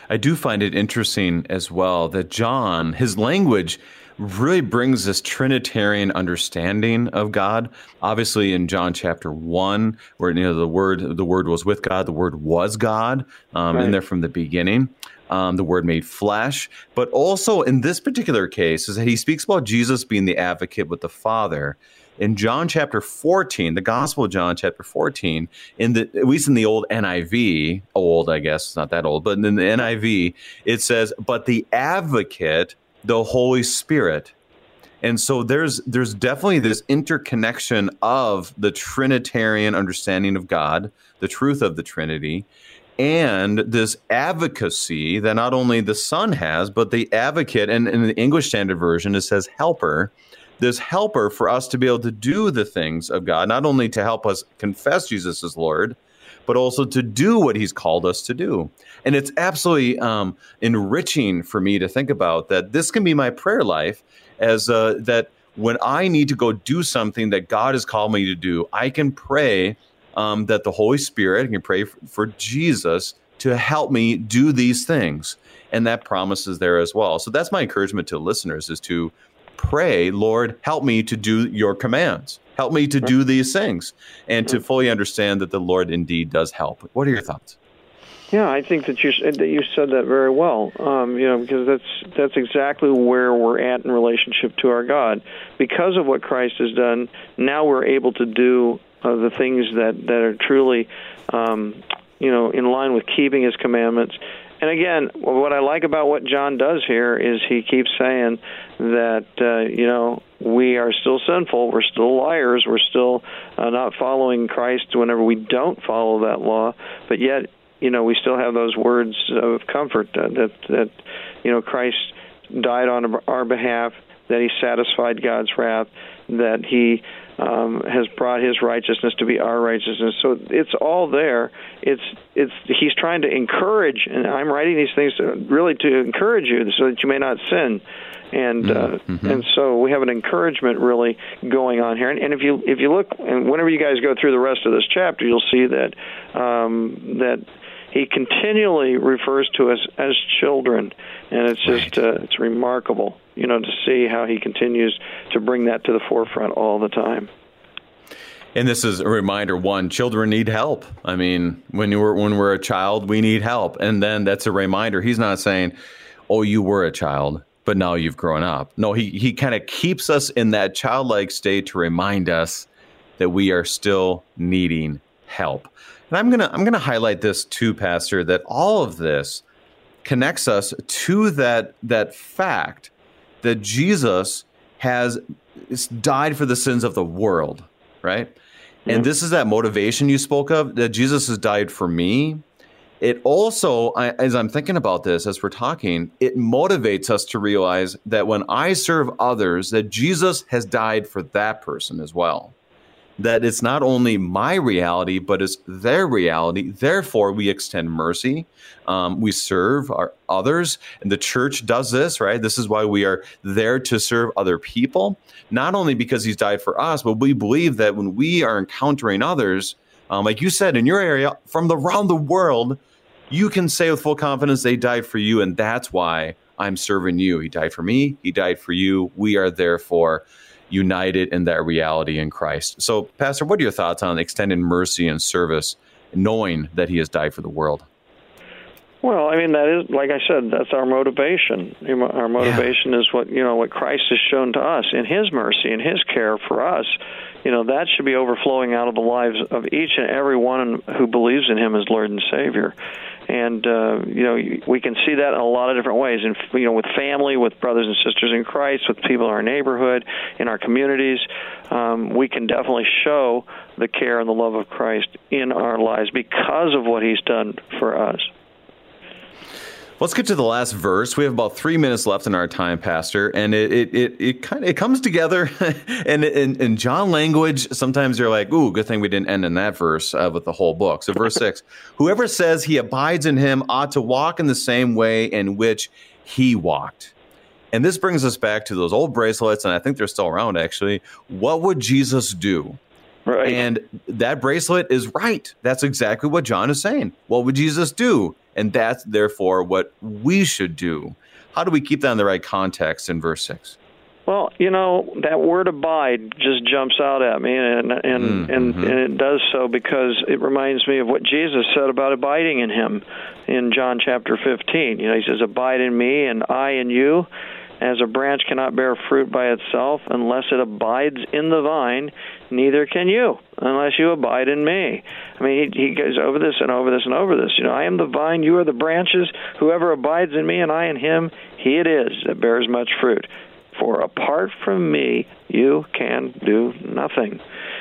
I do find it interesting as well that John, his language, really brings this Trinitarian understanding of God. Obviously, in John chapter one, where you know the word the word was with God, the word was God, um, right. in there from the beginning. Um, the word made flesh, but also in this particular case is that he speaks about Jesus being the advocate with the Father. In John chapter 14, the Gospel of John chapter 14, in the at least in the old NIV, old I guess, not that old, but in the NIV, it says, "But the advocate, the Holy Spirit." And so there's there's definitely this interconnection of the Trinitarian understanding of God, the truth of the Trinity, and this advocacy that not only the Son has, but the advocate, and in the English Standard Version, it says helper, this helper for us to be able to do the things of God, not only to help us confess Jesus as Lord, but also to do what He's called us to do. And it's absolutely um, enriching for me to think about that this can be my prayer life as uh, that when I need to go do something that God has called me to do, I can pray um, that the Holy Spirit can pray for, for Jesus to help me do these things. And that promise is there as well. So that's my encouragement to listeners is to pray, Lord, help me to do your commands. Help me to do these things and to fully understand that the Lord indeed does help. What are your thoughts? Yeah, I think that you that you said that very well. Um, you know, because that's that's exactly where we're at in relationship to our God. Because of what Christ has done, now we're able to do uh, the things that that are truly, um, you know, in line with keeping His commandments. And again, what I like about what John does here is he keeps saying that uh, you know we are still sinful, we're still liars, we're still uh, not following Christ whenever we don't follow that law, but yet you know, we still have those words of comfort uh, that that you know Christ died on our behalf, that He satisfied God's wrath, that He um, has brought His righteousness to be our righteousness. So it's all there. It's it's He's trying to encourage, and I'm writing these things to, really to encourage you, so that you may not sin and uh, mm-hmm. and so we have an encouragement really going on here. And, and if you if you look, and whenever you guys go through the rest of this chapter, you'll see that um, that he continually refers to us as children, and it's just right. uh, it's remarkable, you know, to see how he continues to bring that to the forefront all the time. And this is a reminder: one, children need help. I mean, when you were when we're a child, we need help, and then that's a reminder. He's not saying, "Oh, you were a child." But now you've grown up. No, he, he kind of keeps us in that childlike state to remind us that we are still needing help. And I'm gonna I'm gonna highlight this too, Pastor, that all of this connects us to that that fact that Jesus has died for the sins of the world, right? Yeah. And this is that motivation you spoke of that Jesus has died for me. It also, as I'm thinking about this as we're talking, it motivates us to realize that when I serve others, that Jesus has died for that person as well that it's not only my reality, but it's their reality. Therefore, we extend mercy. Um, we serve our others. And the church does this, right? This is why we are there to serve other people, not only because he's died for us, but we believe that when we are encountering others, um, like you said in your area, from around the world, you can say with full confidence, they died for you. And that's why I'm serving you. He died for me. He died for you. We are therefore united in that reality in Christ. So, Pastor, what are your thoughts on extended mercy and service, knowing that He has died for the world? Well, I mean that is like I said, that's our motivation. Our motivation yeah. is what you know what Christ has shown to us in His mercy and His care for us. You know that should be overflowing out of the lives of each and every one who believes in Him as Lord and Savior and uh, you know we can see that in a lot of different ways. And you know, with family, with brothers and sisters in Christ, with people in our neighborhood, in our communities, um, we can definitely show the care and the love of Christ in our lives because of what He's done for us. Let's get to the last verse. We have about three minutes left in our time, Pastor, and it it it, it kind of it comes together. [LAUGHS] and in, in John language, sometimes you're like, "Ooh, good thing we didn't end in that verse uh, with the whole book." So, verse six: [LAUGHS] Whoever says he abides in him ought to walk in the same way in which he walked. And this brings us back to those old bracelets, and I think they're still around actually. What would Jesus do? Right. And that bracelet is right. That's exactly what John is saying. What would Jesus do? And that's therefore what we should do. How do we keep that in the right context in verse 6? Well, you know that word "abide" just jumps out at me, and and mm, and, mm-hmm. and it does so because it reminds me of what Jesus said about abiding in Him in John chapter 15. You know, He says, "Abide in Me, and I in you." As a branch cannot bear fruit by itself unless it abides in the vine, neither can you unless you abide in me. I mean, he, he goes over this and over this and over this. You know, I am the vine, you are the branches. Whoever abides in me and I in him, he it is that bears much fruit. For apart from me, you can do nothing.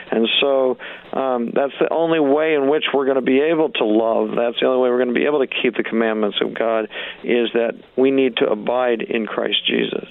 And so um, that's the only way in which we're going to be able to love. That's the only way we're going to be able to keep the commandments of God is that we need to abide in Christ Jesus.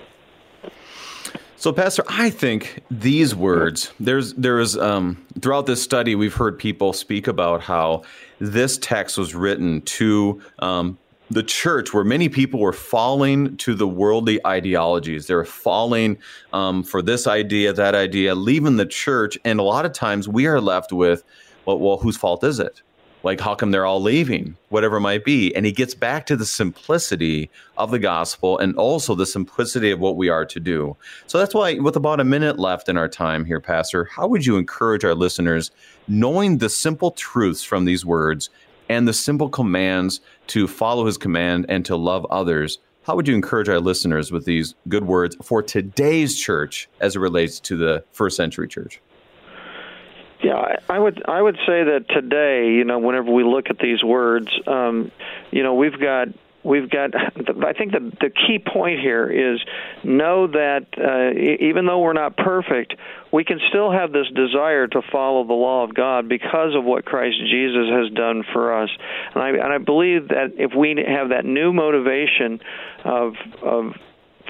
So, Pastor, I think these words there's there is um, throughout this study we've heard people speak about how this text was written to um, the church where many people were falling to the worldly ideologies. They were falling um, for this idea, that idea, leaving the church. And a lot of times we are left with, well, well, whose fault is it? Like, how come they're all leaving? Whatever might be. And he gets back to the simplicity of the gospel and also the simplicity of what we are to do. So that's why, with about a minute left in our time here, Pastor, how would you encourage our listeners, knowing the simple truths from these words, and the simple commands to follow his command and to love others. How would you encourage our listeners with these good words for today's church as it relates to the first century church? Yeah, I would I would say that today, you know, whenever we look at these words, um, you know, we've got we've got [LAUGHS] i think the the key point here is know that uh, even though we're not perfect we can still have this desire to follow the law of god because of what christ jesus has done for us. And i and i believe that if we have that new motivation of of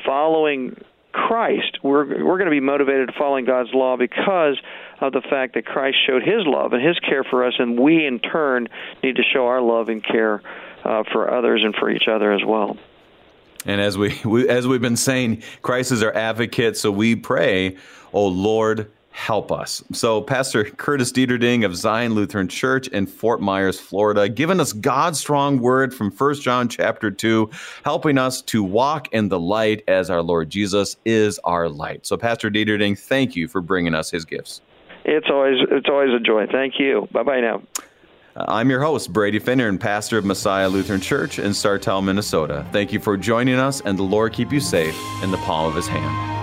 following Christ, we're we're going to be motivated to following God's law because of the fact that Christ showed His love and His care for us, and we in turn need to show our love and care uh, for others and for each other as well. And as we, we as we've been saying, Christ is our advocate, so we pray, "Oh Lord, help us. So, Pastor Curtis Dieterding of Zion Lutheran Church in Fort Myers, Florida, giving us God's strong word from 1 John chapter 2, helping us to walk in the light as our Lord Jesus is our light. So, Pastor Dieterding, thank you for bringing us his gifts. It's always it's always a joy. Thank you. Bye bye now. Uh, I'm your host, Brady Finnern, and pastor of Messiah Lutheran Church in Sartell, Minnesota. Thank you for joining us, and the Lord keep you safe in the palm of his hand.